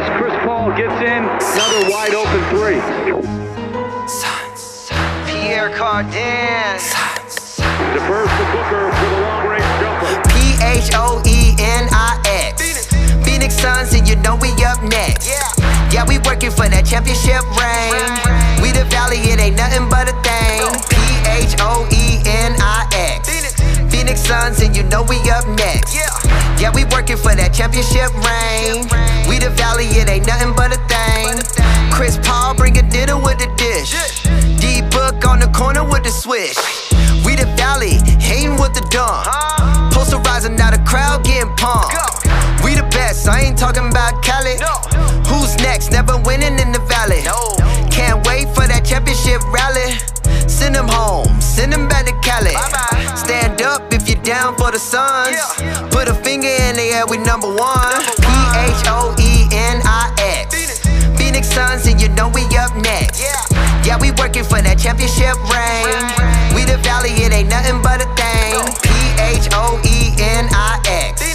as Chris Paul gets in another wide open three. Pierre Cardin. Defers to Booker with a long range jumper. P H O E N I X. Phoenix Suns, and you know we up next. Yeah, we working for that championship ring. We the valley, it ain't nothing but a thing. P H O E N I X. Phoenix Suns, and you know we up next. Yeah, we working for that championship ring. We the valley, it ain't nothing but a thing. Chris Paul bring a dinner with the dish. D Book on the corner with the swish. We the valley, hating with the dumb. Posterizing now the crowd getting pumped. We the best, I ain't talking about Cali. Who's next? Never winning in the valley. Can't wait for that championship rally. Send them home, send them back to Cali. Stand up down for the Suns. Put a finger in the air, we number one. P H O E N I X. Phoenix Suns, and you know we up next. Yeah, we working for that championship ring. We the valley, it ain't nothing but a thing. P H O E N I X.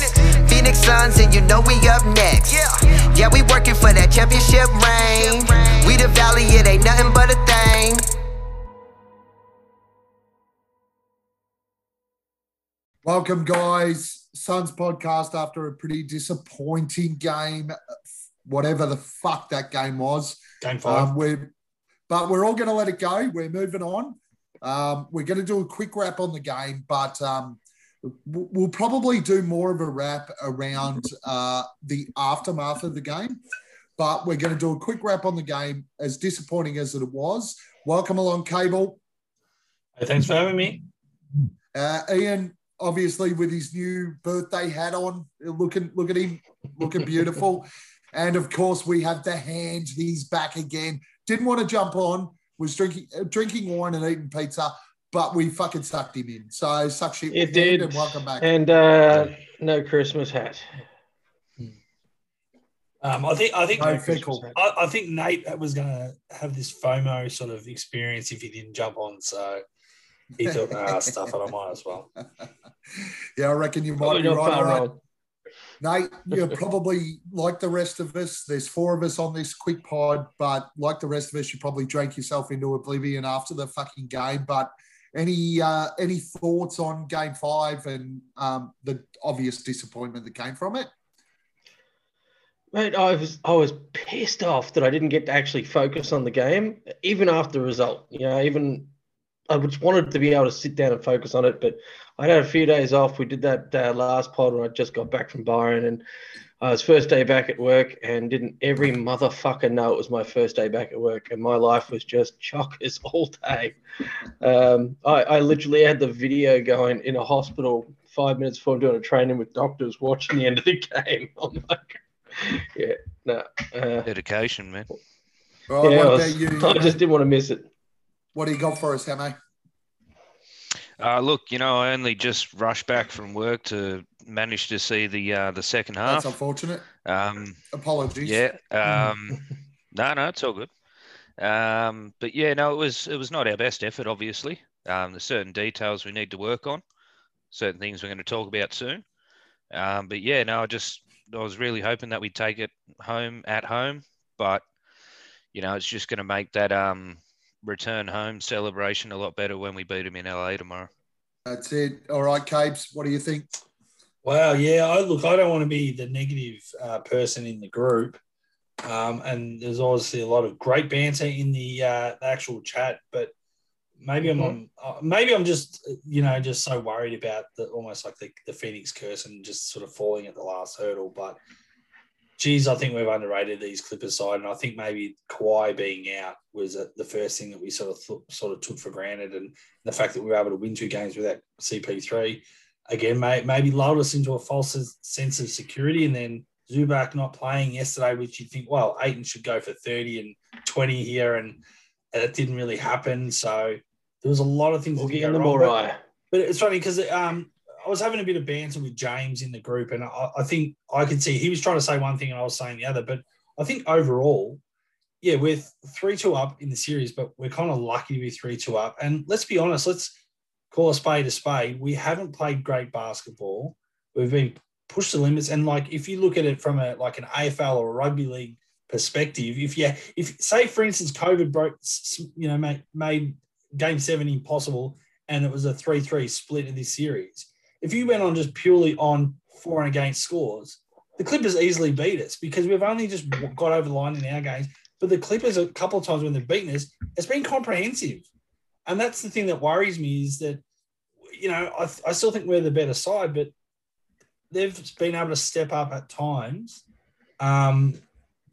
Phoenix Suns, and you know we up next. Yeah, we working for that championship Welcome, guys. Suns podcast after a pretty disappointing game, whatever the fuck that game was. Game five. Um, we're, but we're all going to let it go. We're moving on. Um, we're going to do a quick wrap on the game, but um, we'll probably do more of a wrap around uh, the aftermath of the game. But we're going to do a quick wrap on the game, as disappointing as it was. Welcome along, Cable. Hey, thanks for having me. Uh, Ian, obviously, with his new birthday hat on, looking look at him, looking beautiful. and of course, we have the hand. He's back again. Didn't want to jump on. Was drinking uh, drinking wine and eating pizza, but we fucking sucked him in. So suck shit. It did. And welcome back. And uh, no Christmas hat. Um, I think I think No fickle. I, I think Nate was going to have this FOMO sort of experience if he didn't jump on. So he thought, ah, stuff it. I might as well. yeah, I reckon you might Probably be not right. far All right. wrong. Nate, you're probably like the rest of us. There's four of us on this quick pod, but like the rest of us, you probably drank yourself into oblivion after the fucking game. But any uh, any thoughts on game five and um, the obvious disappointment that came from it? Mate, I was I was pissed off that I didn't get to actually focus on the game, even after the result. You know, even I just wanted to be able to sit down and focus on it, but I had a few days off. We did that uh, last pod when I just got back from Byron, and uh, it was first day back at work, and didn't every motherfucker know it was my first day back at work, and my life was just chockers all day. Um, I, I literally had the video going in a hospital five minutes before I'm doing a training with doctors, watching the end of the game. I'm like, yeah, no. Uh, Dedication, man. All right, yeah, I, was- you? I just didn't want to miss it. What do you got for us, Hamo? Uh, look, you know, I only just rushed back from work to manage to see the uh, the second half. That's unfortunate. Um, Apologies. yeah. Um, no, no, it's all good. Um, but yeah, no, it was it was not our best effort, obviously. Um, there's certain details we need to work on, certain things we're going to talk about soon. Um, but yeah, no, I just I was really hoping that we'd take it home at home, but you know, it's just going to make that um return home celebration a lot better when we beat them in LA tomorrow. That's it. All right, Capes, what do you think? Wow, yeah. I look, I don't want to be the negative uh, person in the group, um, and there's obviously a lot of great banter in the, uh, the actual chat. But maybe I'm on, uh, maybe I'm just you know just so worried about the almost like the, the Phoenix curse and just sort of falling at the last hurdle. But geez, I think we've underrated these Clippers side, and I think maybe Kawhi being out was the first thing that we sort of th- sort of took for granted, and the fact that we were able to win two games without CP3 again, may, maybe lulled us into a false sense of security. And then Zubac not playing yesterday, which you'd think, well, Ayton should go for 30 and 20 here, and, it didn't really happen. So there was a lot of things that could and go the wrong. But, but it's funny because um, I was having a bit of banter with James in the group, and I, I think I could see he was trying to say one thing and I was saying the other. But I think overall, yeah, we're three two up in the series, but we're kind of lucky to be three two up. And let's be honest, let's call a spade a spade. We haven't played great basketball. We've been pushed the limits. And like if you look at it from a like an AFL or a rugby league perspective, if you if say for instance COVID broke, you know, made made game seven impossible, and it was a three three split in this series. If you went on just purely on for and against scores, the Clippers easily beat us because we've only just got over the line in our games. But the Clippers, a couple of times when they've beaten us, it's been comprehensive. And that's the thing that worries me is that, you know, I, I still think we're the better side, but they've been able to step up at times um,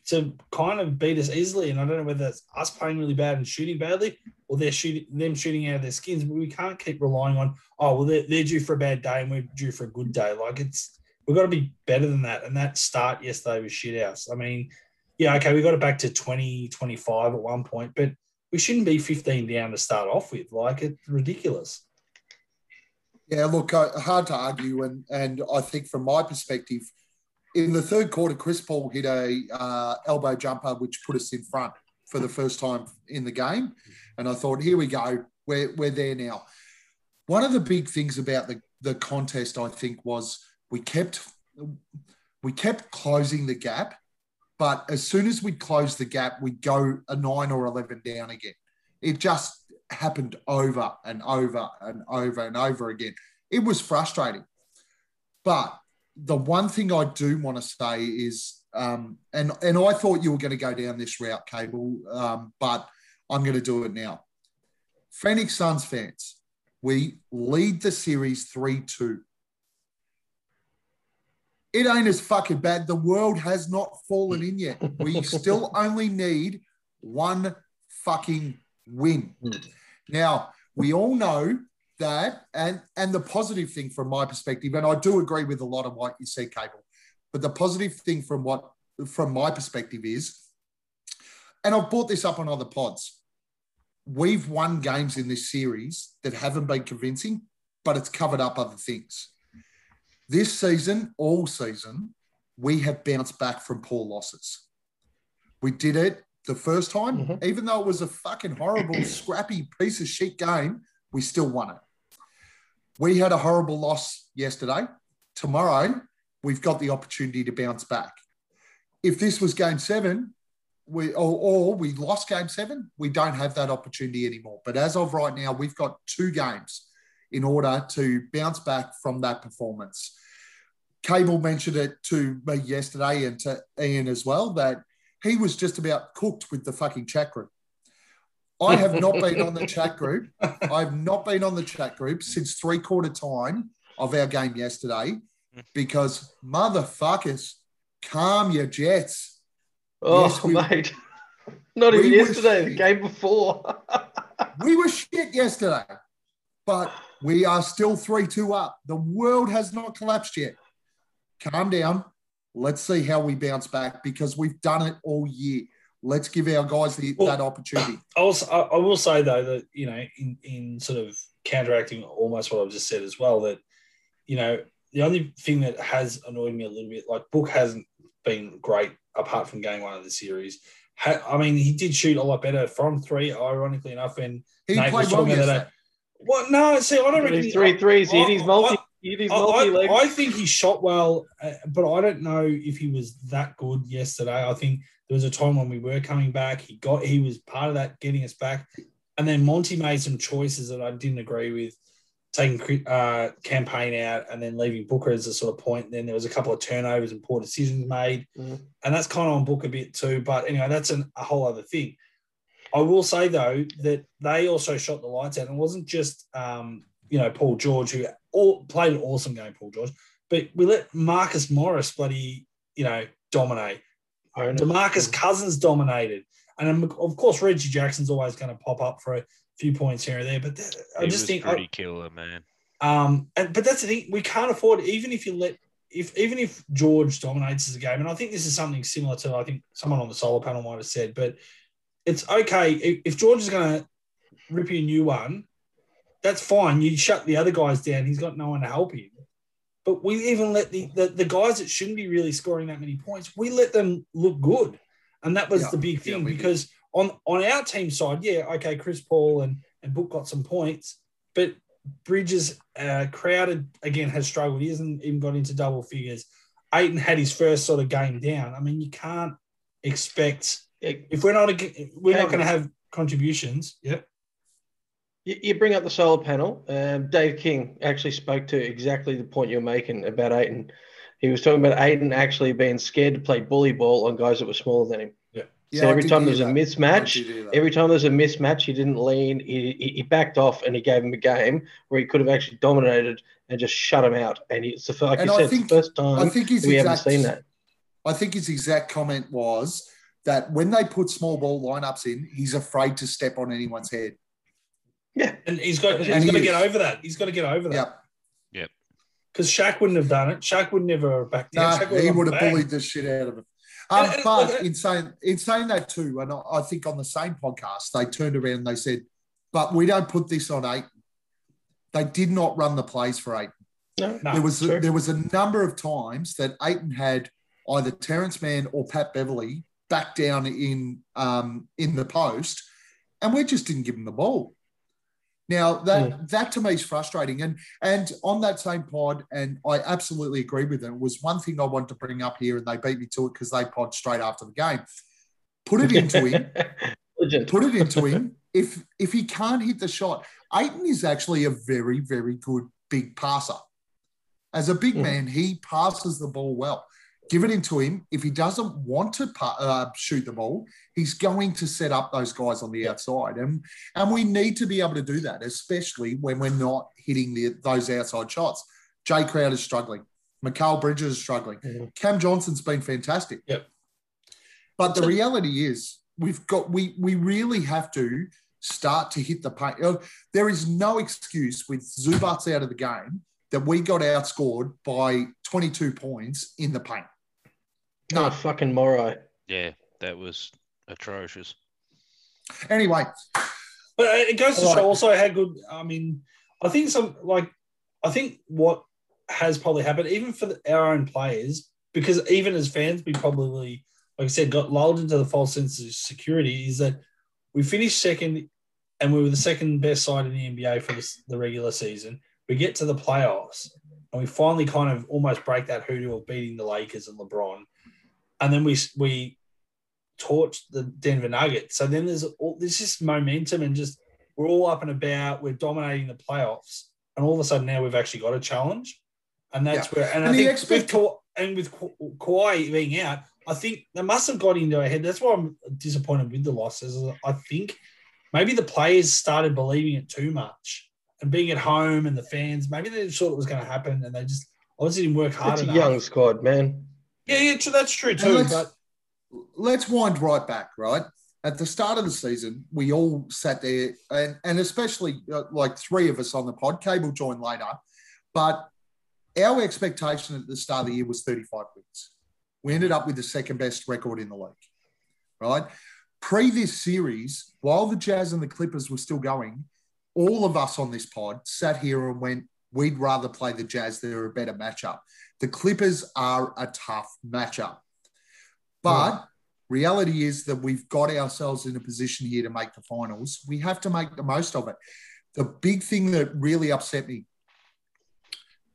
to kind of beat us easily. And I don't know whether that's us playing really bad and shooting badly or they're shooting them shooting out of their skins, but we can't keep relying on, oh, well, they're, they're due for a bad day and we're due for a good day. Like it's, we've got to be better than that. And that start yesterday was shit house. I mean, yeah, okay, we got it back to 20, 25 at one point, but we shouldn't be 15 down to start off with. Like, it's ridiculous. Yeah, look, uh, hard to argue. And, and I think from my perspective, in the third quarter, Chris Paul hit a uh, elbow jumper, which put us in front for the first time in the game. And I thought, here we go. We're, we're there now. One of the big things about the, the contest, I think, was we kept we kept closing the gap, but as soon as we'd close the gap, we'd go a nine or eleven down again. It just happened over and over and over and over again. It was frustrating, but the one thing I do want to say is, um, and and I thought you were going to go down this route, Cable, um, but I'm going to do it now. Phoenix Suns fans, we lead the series three two it ain't as fucking bad. The world has not fallen in yet. We still only need one fucking win. Now, we all know that, and and the positive thing from my perspective, and I do agree with a lot of what you said, Cable, but the positive thing from what from my perspective is, and I've brought this up on other pods, we've won games in this series that haven't been convincing, but it's covered up other things. This season, all season, we have bounced back from poor losses. We did it the first time, mm-hmm. even though it was a fucking horrible, scrappy piece of shit game, we still won it. We had a horrible loss yesterday. Tomorrow, we've got the opportunity to bounce back. If this was game seven, we or, or, we lost game seven, we don't have that opportunity anymore. But as of right now, we've got two games in order to bounce back from that performance. Cable mentioned it to me yesterday and to Ian as well that he was just about cooked with the fucking group. I have not been on the chat group. I've not been on the chat group since three quarter time of our game yesterday because motherfuckers, calm your jets. Oh, yes, we, mate. Not even yesterday, the game before. we were shit yesterday, but we are still 3 2 up. The world has not collapsed yet calm down. Let's see how we bounce back because we've done it all year. Let's give our guys the, well, that opportunity. I will, I will say though that you know, in, in sort of counteracting almost what I've just said as well, that you know, the only thing that has annoyed me a little bit, like Book hasn't been great apart from game one of the series. I mean, he did shoot a lot better from three, ironically enough. And he Nate played well yesterday. What? No, see, I don't really three threes. He hit his multi. I, I, think he shot well, uh, but I don't know if he was that good yesterday. I think there was a time when we were coming back. He got he was part of that getting us back, and then Monty made some choices that I didn't agree with, taking uh, Cam Payne out and then leaving Booker as a sort of point. And then there was a couple of turnovers and poor decisions made, mm-hmm. and that's kind of on Book a bit too. But anyway, that's an, a whole other thing. I will say though that they also shot the lights out. And it wasn't just um, you know Paul George who all, played an awesome game, Paul George. But we let Marcus Morris bloody, you know, dominate. Demarcus Cousins dominated. And of course, Reggie Jackson's always going to pop up for a few points here and there. But that, I just think pretty I, killer, man. Um, and but that's the thing. We can't afford even if you let if even if George dominates as a game, and I think this is something similar to I think someone on the solar panel might have said, but it's okay if, if George is going to rip you a new one that's fine. You shut the other guys down. He's got no one to help him. But we even let the, the, the guys that shouldn't be really scoring that many points, we let them look good. And that was yeah, the big thing yeah, because on, on our team side, yeah, okay, Chris Paul and, and Book got some points, but Bridges, uh, Crowder again has struggled. He hasn't even got into double figures. Ayton had his first sort of game down. I mean, you can't expect if we're not we're not going to have contributions. Yep. You, you bring up the solar panel. Um, Dave King actually spoke to exactly the point you're making about Ayton. He was talking about Ayton actually being scared to play bully ball on guys that were smaller than him. Yeah. So Yeah, every time hear there's a mismatch, I did hear that. every time there's a mismatch, he didn't lean. He, he, he backed off and he gave him a game where he could have actually dominated and just shut him out. And it's the like And you I said, think- it's the first I think his we exact, haven't seen that. I think his exact comment was that when they put small ball lineups in, he's afraid to step on anyone's head. Yeah, And he's got he's And got to get over that. He's got to get over that. Yep. Because Shaq wouldn't have done it. Shaq would never have backed down. No, he would have bang. bullied the shit out of him. Um, And- and- but look, in saying in saying that too, and I, I think on the same podcast they turned around and they said, "But we don't put this on eight. They did not run the plays for eight. no, No, there was true. there was a number of times that Ayton had either Terance Mann or Pat Beverley back down in um, in the post, and we just didn't give him the ball. Now that that to me is frustrating, and and on that same pod, and I absolutely agree with them. Was one thing I wanted to bring up here, and they beat me to it because they pod straight after the game. Put it into him put it into him. If if he can't hit the shot, Ayton is actually a very very good big passer. As a big Mhm. man, he passes the ball well. Give it into him. If he doesn't want to uh, shoot the ball, he's going to set up those guys on the outside, and and we need to be able to do that, especially when we're not hitting the, those outside shots. Jay is struggling. Mikal Bridges is struggling. Mhm. Cam Johnson's been fantastic. Yep. But the reality is, we've got we we really have to start to hit the paint. There is no excuse with Zubac's out of the game that we got outscored by 22 points in the paint. No, fucking Morrow. Yeah, that was atrocious. Anyway, But it goes to show also how good. I mean, I think some like I think what has probably happened, even for the, our own players, because even as fans, we probably, like I said, got lulled into the false sense of security. Is that we finished second, and we were the second best side in the NBA for this, the regular season. We get to the playoffs, and we finally kind of almost break that hoodoo of beating the Lakers and LeBron, and then we we torched the Denver Nuggets. So then there's all there's just momentum and just we're all up and about. We're dominating the playoffs, and all of a sudden now we've actually got a challenge, and that's where. And, And I the think expect- with Ka- and with Ka- Kawhi being out, I think they must have got into our head. That's why I'm disappointed with the losses. I think maybe the players started believing it too much. And being at home and the fans, maybe they thought it was going to happen, and they just obviously didn't work hard It's a enough. young squad, man. Yeah, yeah, that's true too. let's- But let's wind right back, right? At the start of the season, we all sat there, and, and especially uh, like three of us on the pod. Cable joined later, but our expectation at the start of the year was 35 wins. We ended up with the second best record in the league, right? Pre this series, while the Jazz and the Clippers were still going, all of us on this pod sat here and went, we'd rather play the Jazz. They're a better matchup. The Clippers are a tough matchup. But reality is that we've got ourselves in a position here to make the finals. We have to make the most of it. The big thing that really upset me,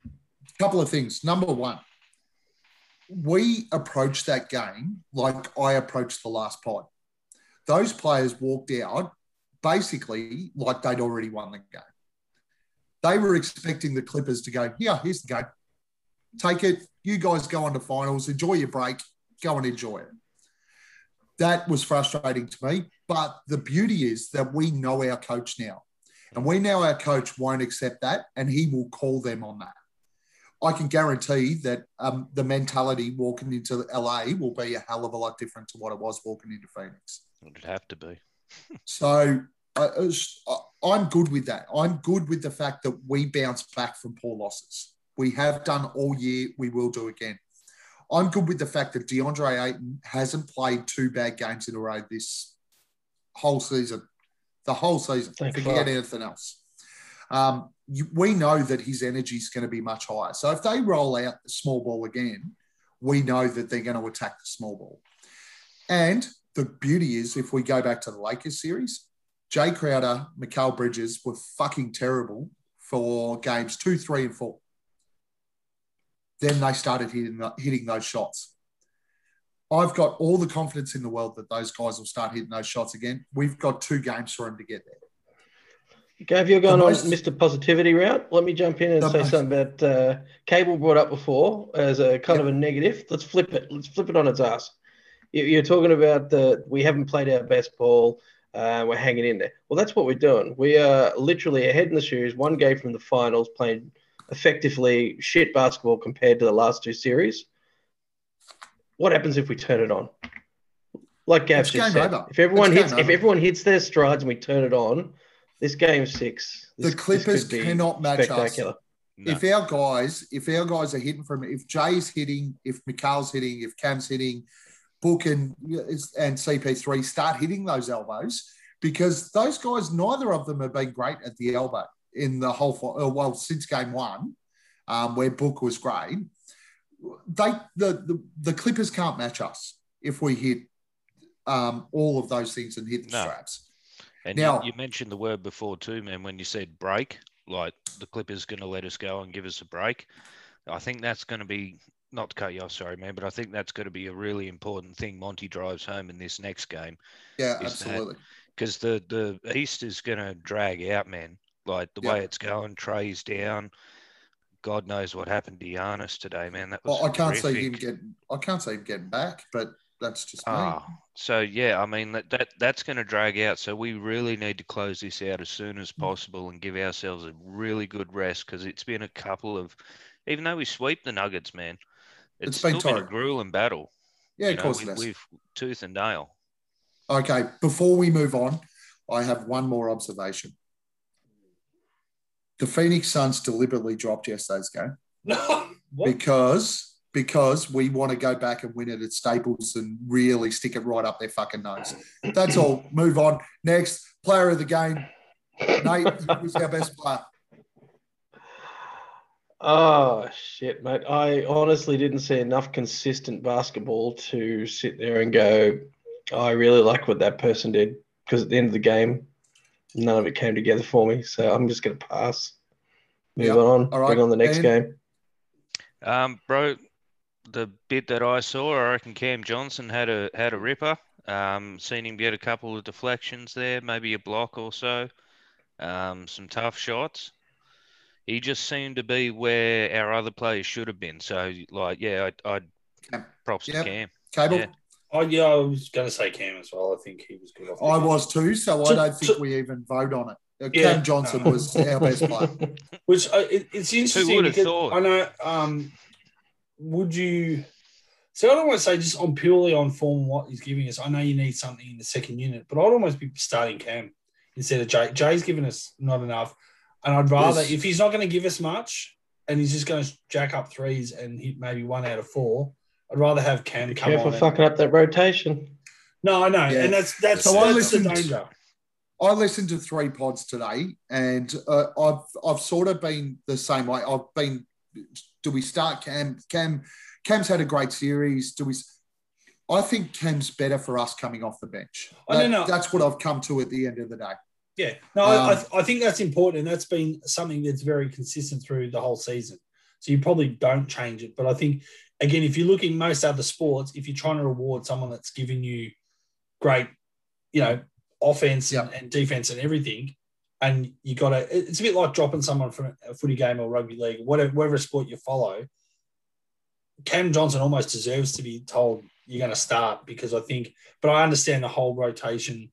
a couple of things. Number one, we approached that game like I approached the last pod. Those players walked out basically like they'd already won the game. They were expecting the Clippers to go, yeah, here's the game. Take it. You guys go on to finals. Enjoy your break. Go and enjoy it. That was frustrating to me. But the beauty is that we know our coach now. And we know our coach won't accept that and he will call them on that. I can guarantee that um, the mentality walking into LA will be a hell of a lot different to what it was walking into Phoenix. It'd have to be. So I, I'm good with that. I'm good with the fact that we bounce back from poor losses. We have done all year. We will do again. I'm good with the fact that DeAndre Ayton hasn't played two bad games in a row this whole season. The whole season. Thank Forget fuck. anything else. Um, you, we know that his energy is going to be much higher. So if they roll out the small ball again, we know that they're going to attack the small ball. And the beauty is, if we go back to the Lakers series, Jae Crowder, Mikal Bridges were fucking terrible for games two, three, and four. Then they started hitting, hitting those shots. I've got all the confidence in the world that those guys will start hitting those shots again. We've got two games for them to get there. Gav, you're going The on Mr. Positivity route. Let me jump in and say most- something that uh, Cable brought up before as a kind of a negative. Let's flip it. Let's flip it on its ass. You- You're talking about the we haven't played our best ball. Uh, we're hanging in there. Well, that's what we're doing. We are literally ahead in the series, one game from the finals, playing effectively shit basketball compared to the last two series. What happens if we turn it on? Like Gav It's just game said, over. if everyone It's hits, if everyone hits their strides and we turn it on, this game six. The this- this Clippers cannot match us. spectacular. No. If our guys, if our guys are hitting from, if Jay's hitting, if Mikal's hitting, if Cam's hitting, Book and and CP3 start hitting those elbows, because those guys, neither of them have been great at the elbow in the whole. uh, Well, since game one, um, where Book was great, they the, the the Clippers can't match us if we hit um, all of those things and hit the No. straps. And Now- you, you mentioned the word before too, man, when you said break, like the Clippers going to let us go and give us a break. I think that's going to be, not to cut you off, sorry, man, but I think that's going to be a really important thing Monty drives home in this next game Yeah, absolutely. because the, the East is going to drag out, man. Like the Yeah. way it's going, Trae's down. God knows what happened to Giannis today, man. That was Well, I can't see him horrific. getting. I can't see him getting back, but that's just me. Ah, so yeah, I mean that, that that's going to drag out. So we really need to close this out as soon as possible and give ourselves a really good rest because it's been a couple of, even though we sweep the Nuggets, man, it's, It's been still been a grueling battle. yeah, you of know, course we, it is. We've tooth and nail. Okay, before we move on, I have one more observation. The Phoenix Suns deliberately dropped yesterday's game No, what? because because we want to go back and win it at Staples and really stick it right up their fucking nose. That's all. Move on. Next player of the game, Nate. Who's our best player? Oh shit, mate! I honestly didn't see enough consistent basketball to sit there and go, oh, "I really like what that person did." Because at the end of the game, none of it came together for me. So I'm just going to pass. Move Yep. on. All right. Bring on the next And- game. Um, bro, the bit that I saw, I reckon Cam Johnson had a had a ripper. Um, seen him get a couple of deflections there, maybe a block or so. Um, some tough shots. He just seemed to be where our other players should have been. So, like, yeah, I, I'd Cam. props Yep. to Cam. Cable. Yeah. Oh yeah, I was going to say Cam as well. I think he was good. Off I was too, so I don't think so- we even vote on it. Yeah. Cam Johnson was our best player. Which uh, it, it's interesting. Who would have thought? I know. Um, would you? So I don't want to say just on purely on form what he's giving us. I know you need something in the second unit, but I'd almost be starting Cam instead of Jay. Jay's given us not enough, and I'd rather Yes. if he's not going to give us much, and he's just going to jack up threes and hit maybe one out of four. I'd rather have Cam Be come careful on. and- fucking up that rotation. no, I know, Yeah. and that's that's, So I that's the listened- danger. I listened to three pods today, and uh, I've I've sort of been the same way. I've been. Do we start Cam? Cam Cam's had a great series. Do we? I think Cam's better for us coming off the bench. I don't know. That's what I've come to at the end of the day. Yeah, no, Um, I, I think that's important, and that's been something that's very consistent through the whole season. So you probably don't change it, but I think again, if you're looking most other sports, if you're trying to reward someone that's giving you great, you know, offense and, and defense and everything, and you got to, it's a bit like dropping someone from a footy game or rugby league, whatever, whatever sport you follow. Cam Johnson almost deserves to be told you're going to start because I think, but I understand the whole rotation.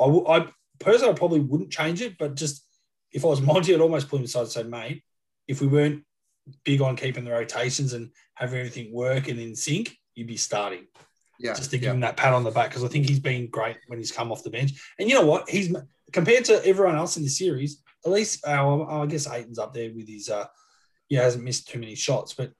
I, w- I personally I probably wouldn't change it, but just if I was Monty, I'd almost put him aside and say, mate, if we weren't big on keeping the rotations and having everything work and in sync, you'd be starting. Yeah, Just to give yeah. him that pat on the back because I think he's been great when he's come off the bench. And you know what? He's compared to everyone else in the series. At least, uh, I guess Ayton's up there with his. Uh, he hasn't missed too many shots, but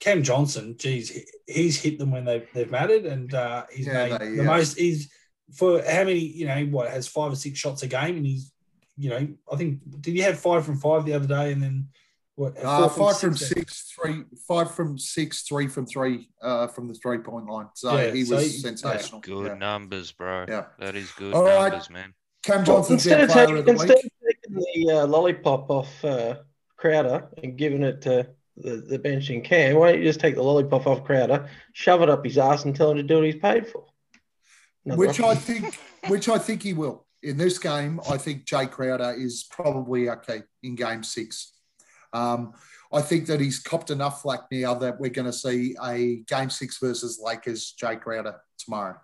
Cam Johnson, geez, he- he's hit them when they've they've mattered, and uh, he's Yeah, made they- the yeah. most. He's for how many? You know, what has five or six shots a game, and he's, you know, I think did he have five from five the other day, and then what? Uh, four five from six? six, three, five from six, three from three, uh, from the three point line. So Yeah, he so was he- sensational. Good Yeah. numbers, bro. Yeah. That is good All right. numbers, man. Cam Well, instead of taking, of the instead week. of taking the uh, lollipop off uh, Crowder and giving it to the, the benching Cam, why don't you just take the lollipop off Crowder, shove it up his ass, and tell him to do what he's paid for? Another which I think, which I think he will in this game. I think Jay Crowder is probably okay in Game Six. Um, I think that he's copped enough flack now that we're going to see a Game Six versus Lakers Jae Crowder tomorrow.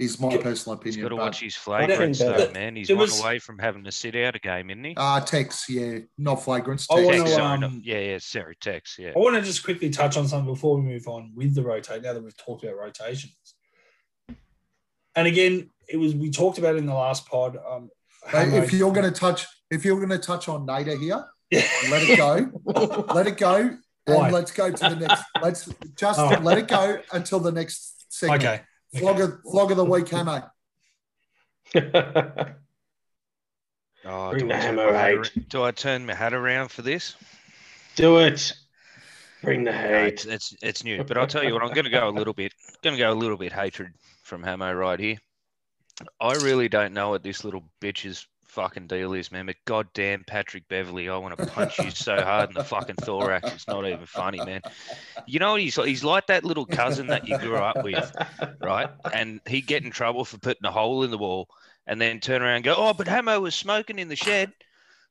Is my personal He's opinion. got to but- watch his flagrants, think though, that- man. He's there one was- away from having to sit out a game, isn't he? Uh, Tex, yeah, not flagrant. I Tex. wanna, Tex, sorry, um, not- yeah, yeah, sorry, Tex, yeah. I want to just quickly touch on something before we move on with the rotate. Now that we've talked about rotations, and again, it was we talked about it in the last pod. Um, Hey, if you're going to touch, if you're going to touch on Nader here, Yeah. Let it go. let it go, Why? and let's go to the next. Let's just Oh. let it go until the next segment. okay, Flog of, flog of the week, Hamo. Oh, Bring the I hammer my hat out. do I turn my hat around for this? do it. Bring the No, hate. it's, it's it's new, but I'll tell you what. I'm going to go a little bit. Going to go a little bit hatred from Hamo right here. I really don't know what this little bitch's fucking deal is, man. But goddamn, Patrick Beverley, I want to punch you so hard in the fucking thorax. It's not even funny, man. You know what he's like? He's like that little cousin that you grew up with, right? And he'd get in trouble for putting a hole in the wall, and then turn around and go, "Oh, but Hamo was smoking in the shed."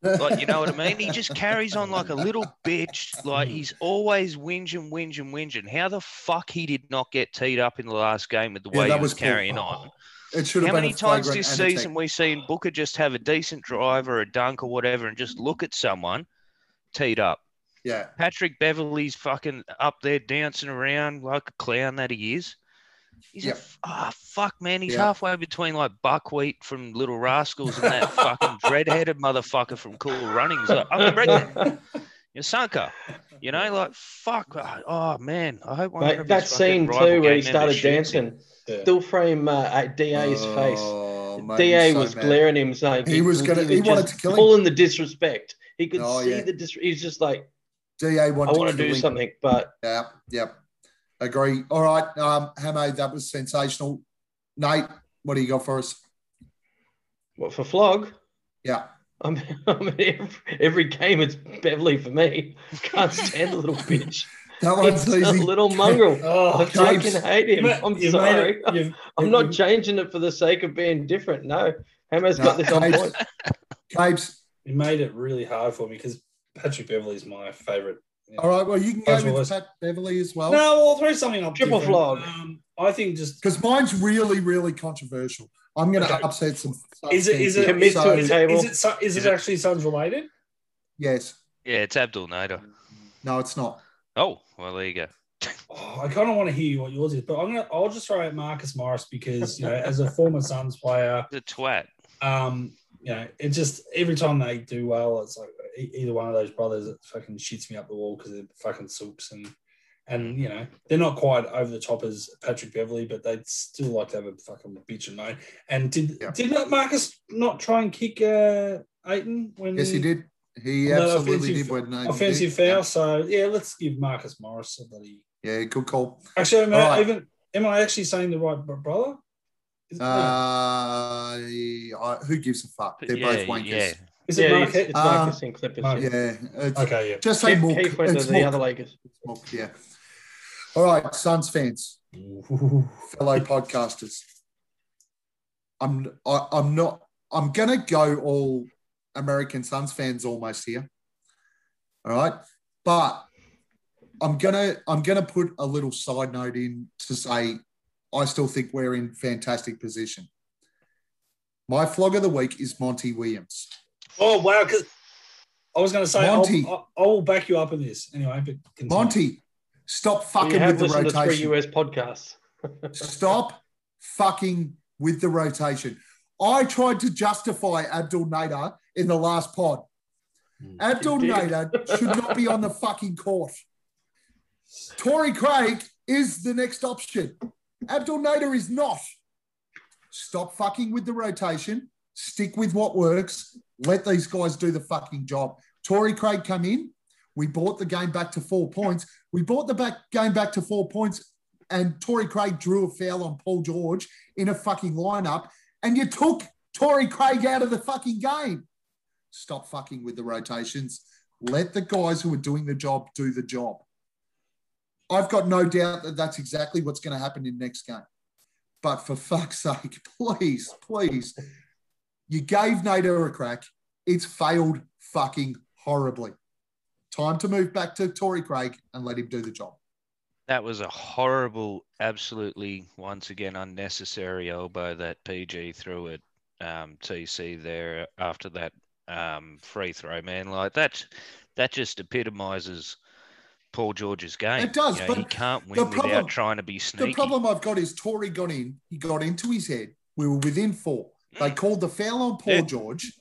Like, you know what I mean? He just carries on like a little bitch. Like he's always whinging, whinging, whinging. How the fuck he did not get teed up in the last game with the Yeah, way he was, was cool. carrying on? It should How many times this season we seen Booker just have a decent drive or a dunk or whatever and just look at someone teed up? Yeah, Patrick Beverley's fucking up there dancing around like a clown that he is. He's Yep. a ah fuck man. He's Yep. halfway between like Buckwheat from Little Rascals and that fucking dreadheaded motherfucker from Cool Runnings. I'm pregnant. You're sunker. You know, like fuck. Oh man, I hope one Mate, of that scene too, where he started members shoots him. dancing, Yeah. still frame uh, at DA's face. Oh, mate, DA so was mad. glaring him, saying He was gonna- he wanted to kill him. pulling the disrespect. He could Oh, see yeah. the dis. He's just like, Da I want to kill do him. something, but Yeah, yep. Agree. All right, um, Hamo, that was sensational. Nate, what do you got for us? what for flog? Yeah. I mean, I mean every, every game it's Beverley for me. Can't stand the little bitch. That one's He's a easy. little mongrel. Oh, I Capes. fucking hate him. I'm made sorry. it- you've- I'm not changing it for the sake of being different. No, Hammer's No, got this on point. Capes. You made it really hard for me because Patrick Beverley is my favorite. All right, well, you can That's go what with I- Pat Beverley as well. No, I'll throw something up. Triple different. flog. Um, I think just Because mine's really, really controversial. I'm going to Okay. upset some. Is it- is it- Commit to so, it. is, table. it, is it is Is it it- actually Suns related? Yes. Yeah, it's Abdel Nader. No, it's not. Oh, well, there you go. Oh, I kind of want to hear what yours is, but I'm gonna. I'll just throw out Marcus Morris because you know, as a former Suns player, The twat. um, you know, it just every time they do well, it's like e- either one of those brothers that fucking shits me up the wall because they're fucking soups and and you know they're not quite over the top as Patrick Beverley, but they'd still like to have a fucking bitch and moan. And did Yeah. did not Marcus not try and kick uh, Ayton when Yes, he did. He absolutely did. When, uh, offensive did. foul? So yeah, let's give Marcus Morris a bloody. Yeah, good call. Actually, am I, All right. even am I actually saying the right brother? Is Uh, I, who gives a fuck? They're yeah, both wankers. yeah. is it Yeah, Marquette? it's, it's Um, Marcus and Clippers. Yeah. Yeah, Okay, yeah. just say Keith, Mook. Keith went to It's the Mook. other Lakers. Mook, Yeah. All right, Suns fans, fellow podcasters. I'm I, I'm not I'm gonna go all American Suns fans almost here. All right. But I'm gonna I'm gonna put a little side note in to say I still think we're in fantastic position. My flog of the week is Monty Williams. Oh wow! Because I was going to say I'll, Monty. I'll, I'll back you up in this anyway. But continue. Monty, stop fucking with the listened to three rotation. US podcasts. Stop fucking with the rotation. I tried to justify Abdel Nader in the last pod. Mm. Abdel Nader should not be on the fucking court. Torrey Craig is the next option. Abdel Nader is not. Stop fucking with the rotation. Stick with what works. Let these guys do the fucking job. Torrey Craig come in. We brought the game back to four points. We brought the back game back to four points, and Torrey Craig drew a foul on Paul George in a fucking lineup, and you took Torrey Craig out of the fucking game. Stop fucking with the rotations. Let the guys who are doing the job do the job. I've got no doubt that that's exactly what's going to happen in next game. But for fuck's sake, please, please, you gave Nader a crack. It's failed fucking horribly. Time to move back to Torrey Craig and let him do the job. That was a horrible, absolutely once again unnecessary elbow that PG threw at um, TC there after that um, free throw, man. Like that, that just epitomizes Paul George's game. It does, You know, but he can't win problem- without trying to be sneaky. The problem I've got is Torrey got in, he got into his head. We were within four. They called the foul on Paul Yeah. George.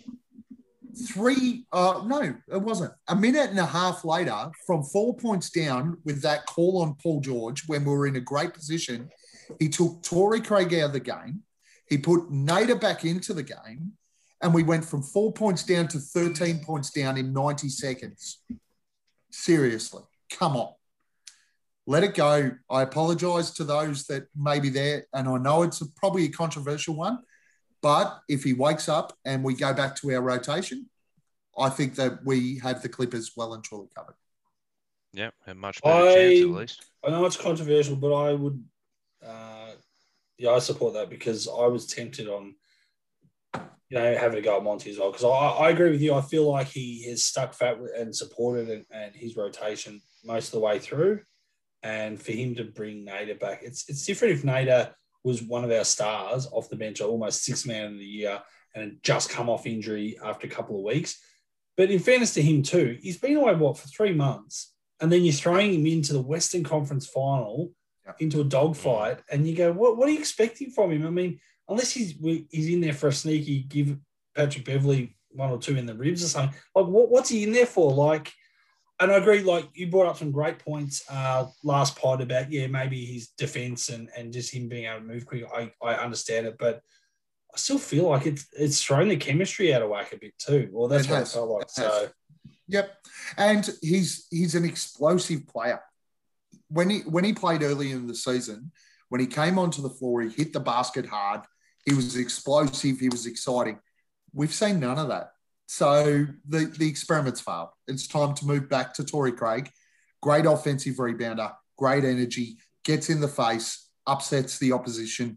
Three, uh, no, it wasn't. A minute and a half later, from four points down with that call on Paul George when we were in a great position, he took Torrey Craig out of the game. He put Nader back into the game, and we went from four points down to 13 points down in 90 seconds. Seriously, come on let it go. I apologize to those that may be there, and I know it's probably a controversial one, but if he wakes up and we go back to our rotation, I think that we have the Clippers well and truly covered. yeah, a much better chance at I- least. I know it's controversial, but I would, uh, yeah, I support that because I was tempted on, you know, having a go at Monty as well. Because I, I agree with you. I feel like he has stuck fat and supported and, and his rotation most of the way through. And for him to bring Nader back, it's it's different if Nader was one of our stars off the bench, almost six man of the year, and had just come off injury after a couple of weeks. But in fairness to him too, he's been away what for three months and then you're throwing him into the Western Conference final, Yeah. into a dogfight, and you go, what, what are you expecting from him? I mean, unless he's he's in there for a sneaky give Patrick Beverley one or two in the ribs or something, like what, what's he in there for? Like, and I agree, like you brought up some great points uh, last pod about, yeah, maybe his defense and, and just him being able to move quick. I, I understand it, but I still feel like it's it's thrown the chemistry out of whack a bit too. Well, that's It what has. I felt like. It has. So Yep, and he's he's an explosive player. When he when he played early in the season, when he came onto the floor, he hit the basket hard. He was explosive. He was exciting. We've seen none of that. So the the experiment's failed. It's time to move back to Torrey Craig. Great offensive rebounder, great energy, gets in the face, upsets the opposition,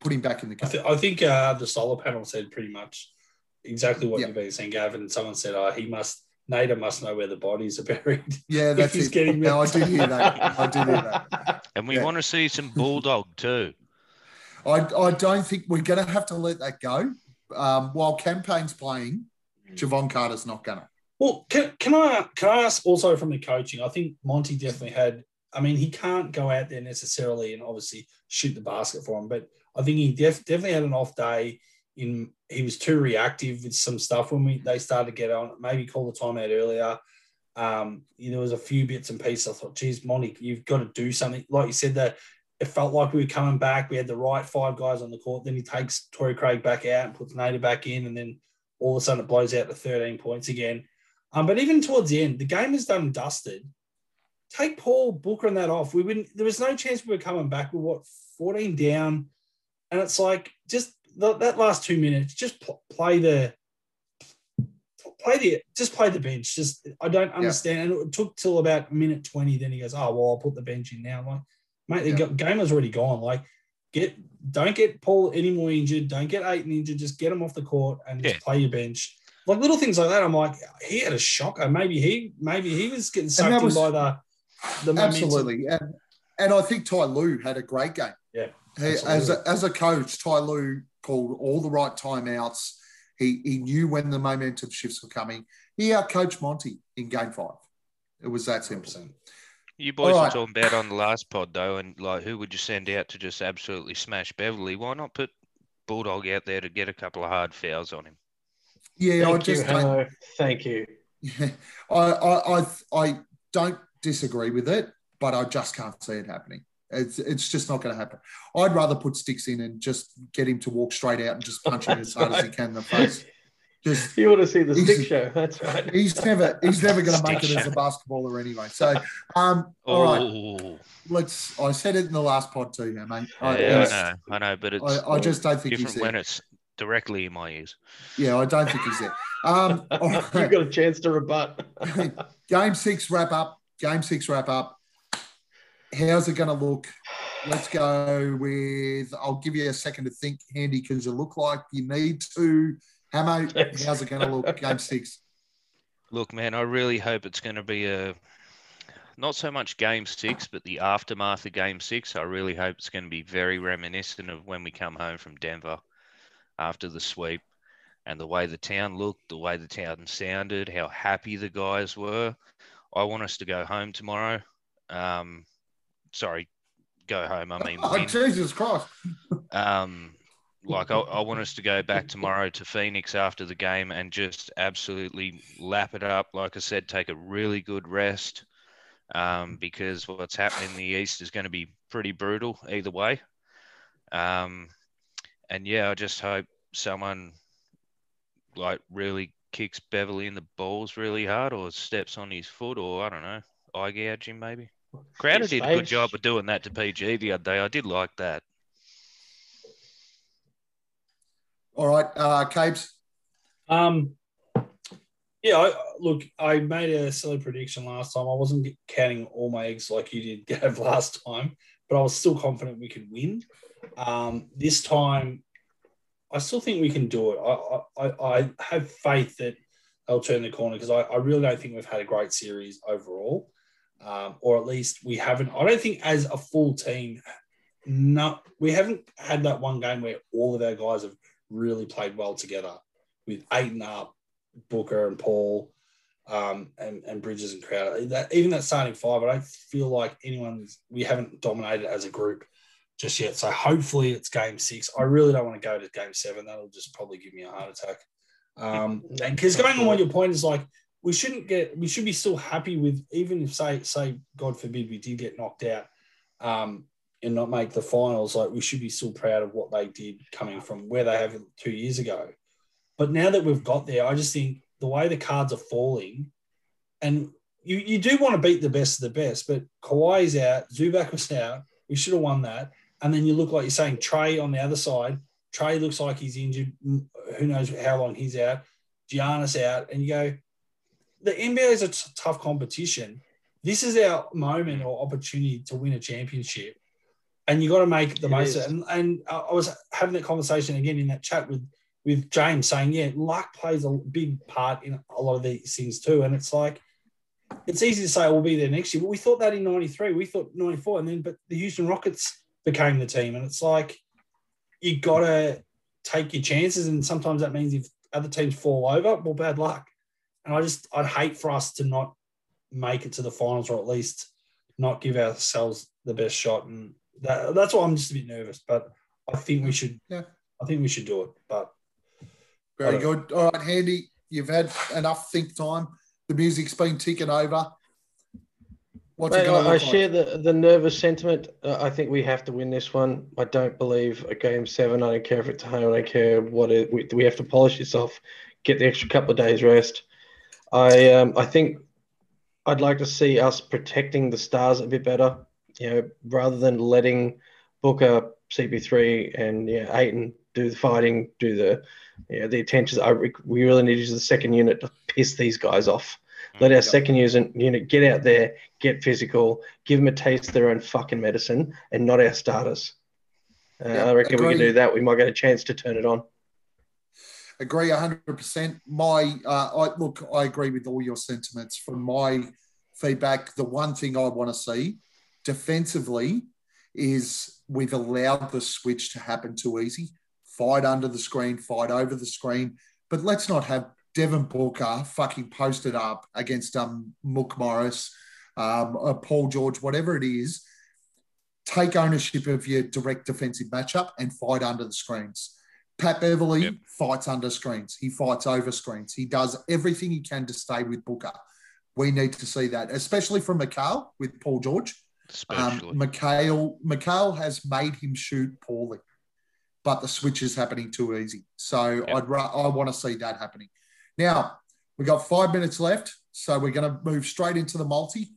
put him back in the I, game. th- I think uh, the solar panel said pretty much exactly what Yeah. you've been saying, Gavin. And Someone said, "Oh, he must Nader must know where the bodies are buried." Yeah, that's he's it. getting No, I ripped. did hear that. I did hear that. And we Yeah. want to see some bulldog too. I, I don't think we're going to have to let that go. Um, while Cam Payne's playing, Jevon Carter's not to. Well, can, can I can I ask also from the coaching? I think Monty definitely had. I mean, he can't go out there necessarily and obviously shoot the basket for him, but I think he def, definitely had an off day. In he was too reactive with some stuff when we they started to get on. Maybe call the timeout earlier. Um, you know, there was a few bits and pieces. I thought, geez, Monty, you've got to do something. Like you said, that it felt like we were coming back. We had the right five guys on the court. Then he takes Torrey Craig back out and puts Nader back in, and then all of a sudden it blows out to 13 points again. Um, but even towards the end, the game is done dusted. Take Paul Booker and that off. We wouldn't. There was no chance we were coming back. We were what 14 down, and it's like just the, that last two minutes. Just pl- play the play the just play the bench. Just I don't understand. And it took till about minute 20. Then he goes, "Oh well, I'll put the bench in now." I'm like, mate, the Yeah. game was already gone. Like, get don't get Paul any more injured. Don't get eight injured. Just get him off the court and just Yeah. play your bench like little things like that. I'm like, he had a shocker. Maybe he, maybe he was getting sucked that in by the the momentum. Absolutely. And, and I think Ty Lue had a great game. Yeah, He, as, a, as a coach, Ty Lue called all the right timeouts. He, he knew when the momentum shifts were coming. He outcoached Monty in game five. It was that simple. 100%. You boys All were talking about on the last pod though, and like who would you send out to just absolutely smash Beverley? Why not put Bulldog out there to get a couple of hard fouls on him? Yeah, I Thank you, just don't, Thank you. I, I, I, I don't disagree with it, but I just can't see it happening. It's, it's just not going to happen. I'd rather put sticks in and just get him to walk straight out and just punch him as hard as he can in the face. Just You want to see the He's- stick show? That's right. he's never he's never going to make it Stick as a basketballer anyway. So, um, Oh, all right, let's. I said it in the last pod too, yeah, mate. I, yeah, I know, I know, but it's I, I just don't think he's different there. when it's directly in my ears. Yeah, I don't think he's there. Um, all You've got a chance to rebut. Game six wrap up. Game six wrap up. How's it going to look? Let's go with. I'll give you a second to think, Handy, because you look like you need to. Hammo, Thanks. how's it going to look? Game six. Look, man, I really hope it's going to be a not so much game six, but the aftermath of game six. I really hope it's going to be very reminiscent of when we come home from Denver after the sweep and the way the town looked, the way the town sounded, how happy the guys were. I want us to go home tomorrow. Um, sorry, go home. I mean, Oh, win. Jesus Christ. Um, like I, I want us to go back tomorrow to Phoenix after the game and just absolutely lap it up. Like I said, take a really good rest um, because what's happening in the East is going to be pretty brutal either way. Um, and yeah, I just hope someone like really kicks Beverley in the balls really hard or steps on his foot or I don't know, eye gouge him maybe. Crowder did a good job of doing that to PG the other day. I did like that. All right, uh, Capes. Um, yeah, I, look, I made a silly prediction last time. I wasn't counting all my eggs like you did Gav last time, but I was still confident we could win. Um, this time, I still think we can do it. I, I, I have faith that they'll turn the corner because I, I really don't think we've had a great series overall, um, or at least we haven't. I don't think as a full team, no, we haven't had that one game where all of our guys have really played well together with Ayton up, Booker and Paul, um, and, and Bridges and Crowder. That even that starting five, I don't feel like anyone's we haven't dominated as a group just yet. So hopefully it's game six. I really don't want to go to game seven. That'll just probably give me a heart attack. Um, and because going on what your point is like, we shouldn't get we should be still happy with even if say say God forbid we did get knocked out um, and not make the finals, like we should be still proud of what they did coming from where they have two years ago. But now that we've got there, I just think the way the cards are falling, and you, you do want to beat the best of the best, but Kawhi's out, Zubac was out. We should have won that. And then you look like you're saying Trae on the other side. Trae looks like he's injured. Mm, Who knows how long he's out. Giannis out. And you go, the NBA is a t- tough competition. This is our moment or opportunity to win a championship. And you got to make the It most of it. And, and I I was having that conversation again in that chat with with James saying, yeah, luck plays a big part in a lot of these things too. And it's like, it's easy to say oh, we'll be there next year, but we thought that in 93, we thought 94, and then, but the Houston Rockets became the team. And it's like, you got to take your chances. And sometimes that means if other teams fall over, well, bad luck. And I just, I'd hate for us to not make it to the finals or at least not give ourselves the best shot. And that, that's why I'm just a bit nervous, but I think we should, Yeah. I think we should do it. But Very good. All right, Handy, you've had enough think time. The music's been ticking over. What's Mate, it going to I, I look like? share the, the nervous sentiment. Uh, I think we have to win this one. I don't believe a game seven. I don't care if it's home. I don't care what it. We, we have to polish this off. Get the extra couple of days rest. I um I think I'd like to see us protecting the stars a bit better. You know, rather than letting Booker, CP3, and yeah, Ayton do the fighting, do the yeah the attentions. I re- we really need to use the second unit to piss these guys off. Let our second unit unit get out there, get physical, give them a taste of their own fucking medicine, and not our starters. Uh, Yeah, I reckon we can do that. We might get a chance to turn it on. agree 100%. My, uh, I look, I agree with all your sentiments. From my feedback, the one thing I want to see defensively is we've allowed the switch to happen too easy. Fight under the screen, fight over the screen, but let's not have Devin Booker fucking posted up against um Mook Morris, um, uh, Paul George, whatever it is. Take ownership of your direct defensive matchup and fight under the screens. Pat Beverley Yep. fights under screens. He fights over screens. He does everything he can to stay with Booker. We need to see that, especially from Mikal with Paul George. Um, especially. Mikal, Mikal has made him shoot poorly, but the switch is happening too easy. So Yep. I'd ra- I want to see that happening. Now we got five minutes left, so we're going to move straight into the multi.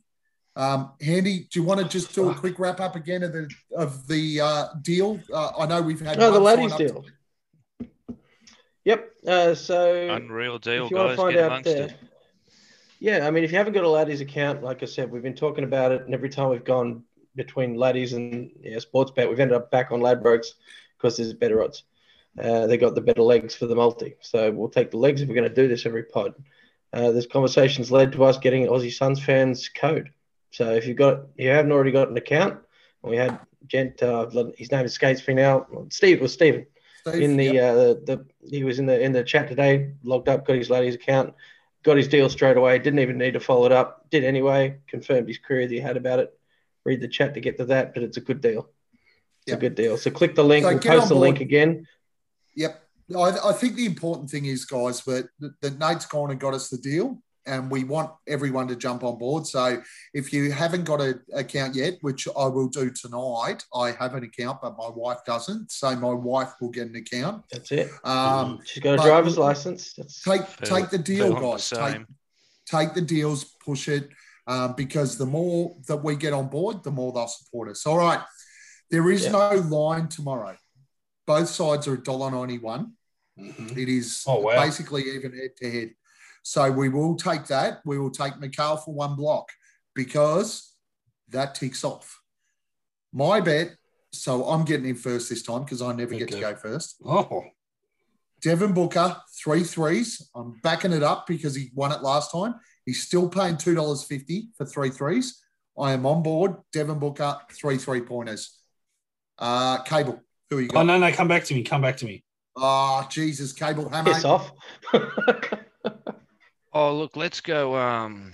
Um, Handy, do you want to just do a quick wrap up again of the of the uh, deal? Uh, I know we've had No, the ladies deal. today. Yep. Uh, so Unreal deal, if you want guys. to find Get out amongst there, it. Yeah, I mean, if you haven't got a Laddies account, like I said, we've been talking about it, and every time we've gone between Laddies and yeah, Sportsbet, we've ended up back on Ladbrokes because there's better odds. Uh, they got the better legs for the multi, so we'll take the legs if we're going to do this every pod. Uh, this conversation's led to us getting Aussie Suns fans code. So if you've got, you haven't already got an account, and we had gent, uh, his name escapes me now. Steve was Stephen Steve? in the, Yep. uh, the the he was in the in the chat today, logged up, got his laddies account, got his deal straight away. Didn't even need to follow it up. Did anyway. Confirmed his query that he had about it. Read the chat to get to that, but it's a good deal. It's Yeah. a good deal. So click the link. So we'll post the link again. Yep. I, I think the important thing is, guys, that, that Nate's gone and got us the deal, and we want everyone to jump on board. So if you haven't got an account yet, which I will do tonight, I have an account, but my wife doesn't. So my wife will get an account. That's it. Um, She's got a driver's license. That's take Feel- take the deal, feel the guys. Take, take the deals, push it, um, because the more that we get on board, the more they'll support us. All right. There is Yeah. no line tomorrow. Both sides are $1.91. Mhm. It is Oh, wow. basically even head to head. So we will take that. We will take Mikal for one block because that ticks off. My bet, so I'm getting in first this time because I never get to go first. Oh, Devin Booker, three threes. I'm backing it up because he won it last time. He's still paying $2.50 for three threes. I am on board. Devin Booker, three three pointers. Uh, Cable, who are you oh no, no, come back to me. Come back to me. Oh, Jesus, Cable. How piss off. Oh, look, let's go um,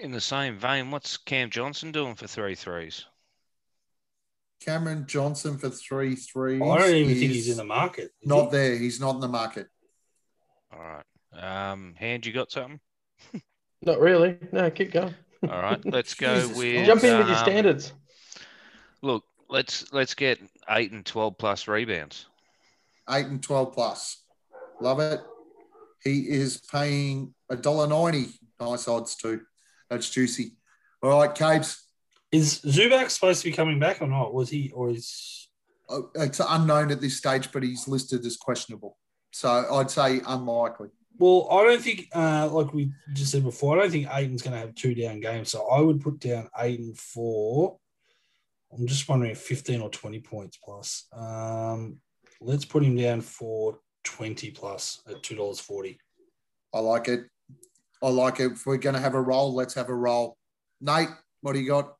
in the same vein. What's Cam Johnson doing for three threes? Cameron Johnson for three threes. I don't even think he's in the market. is Not he? there. He's not in the market. All right. Um, Hand, you got something? Not really. No, keep going. All right. Let's go Jesus with Jump in with your um, standards. Look, let's let's get eight and twelve plus rebounds. Eight and twelve plus. Love it. He is paying a dollar ninety. Nice odds too. That's juicy. All right, Cabes. Is Zubac supposed to be coming back or not? Was he or is Uh, It's unknown at this stage, but he's listed as questionable. So I'd say unlikely. well, I don't think uh like we just said before, I don't think Ayton's gonna have two down games. So I would put down Aiden for I'm just wondering if 15 or 20 points plus. Um let's put him down for 20 plus at two dollars forty. I like it. I like it. If we're going to have a roll, let's have a roll. Nate, what do you got?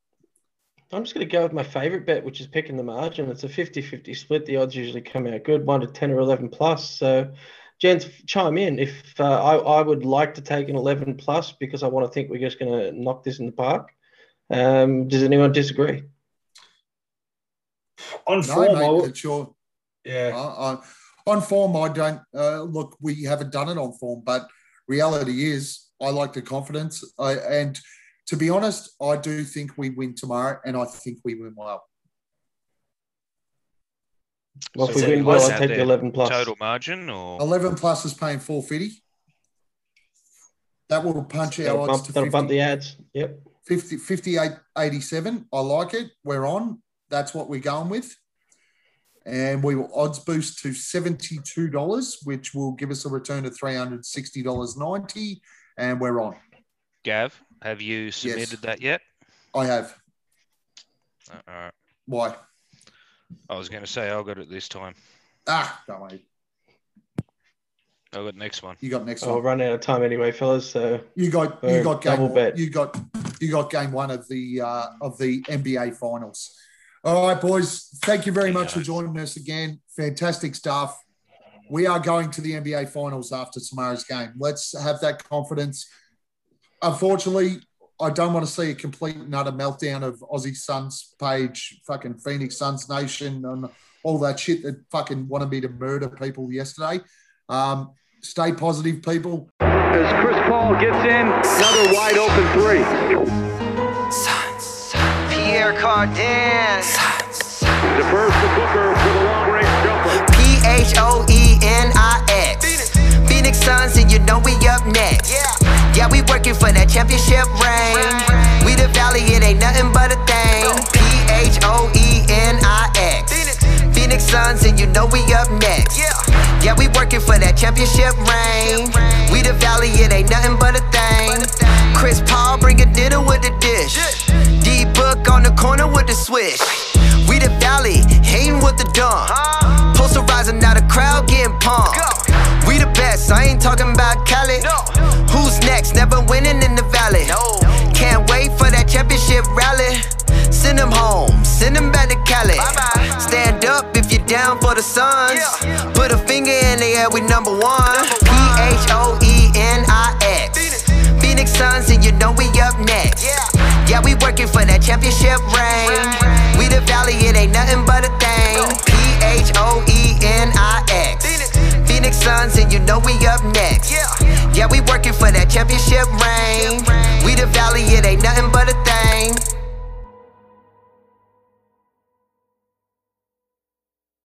I'm just going to go with my favorite bet, which is picking the margin. It's a 50 50 split. The odds usually come out good, 1 to 10 or 11 plus. So, gents, chime in. If uh, I, I would like to take an 11 plus because I want to think we're just going to knock this in the park. Um, does anyone disagree? On form, I mate, would, it's your yeah. Uh, uh, on form, I don't uh, look. We haven't done it on form, but reality is, I like the confidence. I, and to be honest, I do think we win tomorrow, and I think we win well. Well, So if we win well, I'll take the 11 plus. Total margin or Eleven plus is paying four fifty. That will punch our That'll odds bump, to that'll 50, bump the ads. Yep. 50, 58, 87. I like it. We're on. That's what we're going with. And we will odds boost to $72, which will give us a return of $360.90. And we're on. Gav? Have you submitted that yet? I have. Uh, All right. Why? I was going to say I got it this time. Ah, don't worry. I got next one. You got next one. I'll run out of time anyway, fellas. So, You got you got game Double one. bet. You got you got game one of the uh, of the NBA finals. All right, boys. Thank you very much for joining us again. Fantastic stuff. We are going to the NBA finals after tomorrow's game. Let's have that confidence. Unfortunately, I don't want to see a complete and utter meltdown of Aussie Suns page, fucking Phoenix Suns Nation, and all that shit that fucking wanted me to murder people yesterday. Um, stay positive, people. As Chris Paul gets in, another wide open three. Suns. Pierre Cardin. Suns. Defers to Booker Suns, and you know we up next. Yeah, we working for that championship ring. We the valley, it ain't nothing but a thing. P H O E N I X. Phoenix Suns, and you know we up next. Yeah, we working for that championship ring. We the valley, it ain't nothing but a thing. Chris Paul bring a dinner with the dish. D Book on the corner with the swish. We the valley, hating with the dump. Posterizing now the crowd getting pumped. We the best, I ain't talking about Cali. Who's next? Never winning in the valley. Can't wait for that championship rally. Send them home, send them back to Cali. Stand up if you're down for the Suns. Put a finger in the air, we number one. P H O E N I X. Phoenix Suns, and you know we up next. Yeah, we working for that championship ring. We the valley, it ain't nothing but a thing. P-H-O-E-N-I-X Phoenix Suns and you know we up next. Yeah, we working for that championship reign We the valley, it ain't nothing but a thing.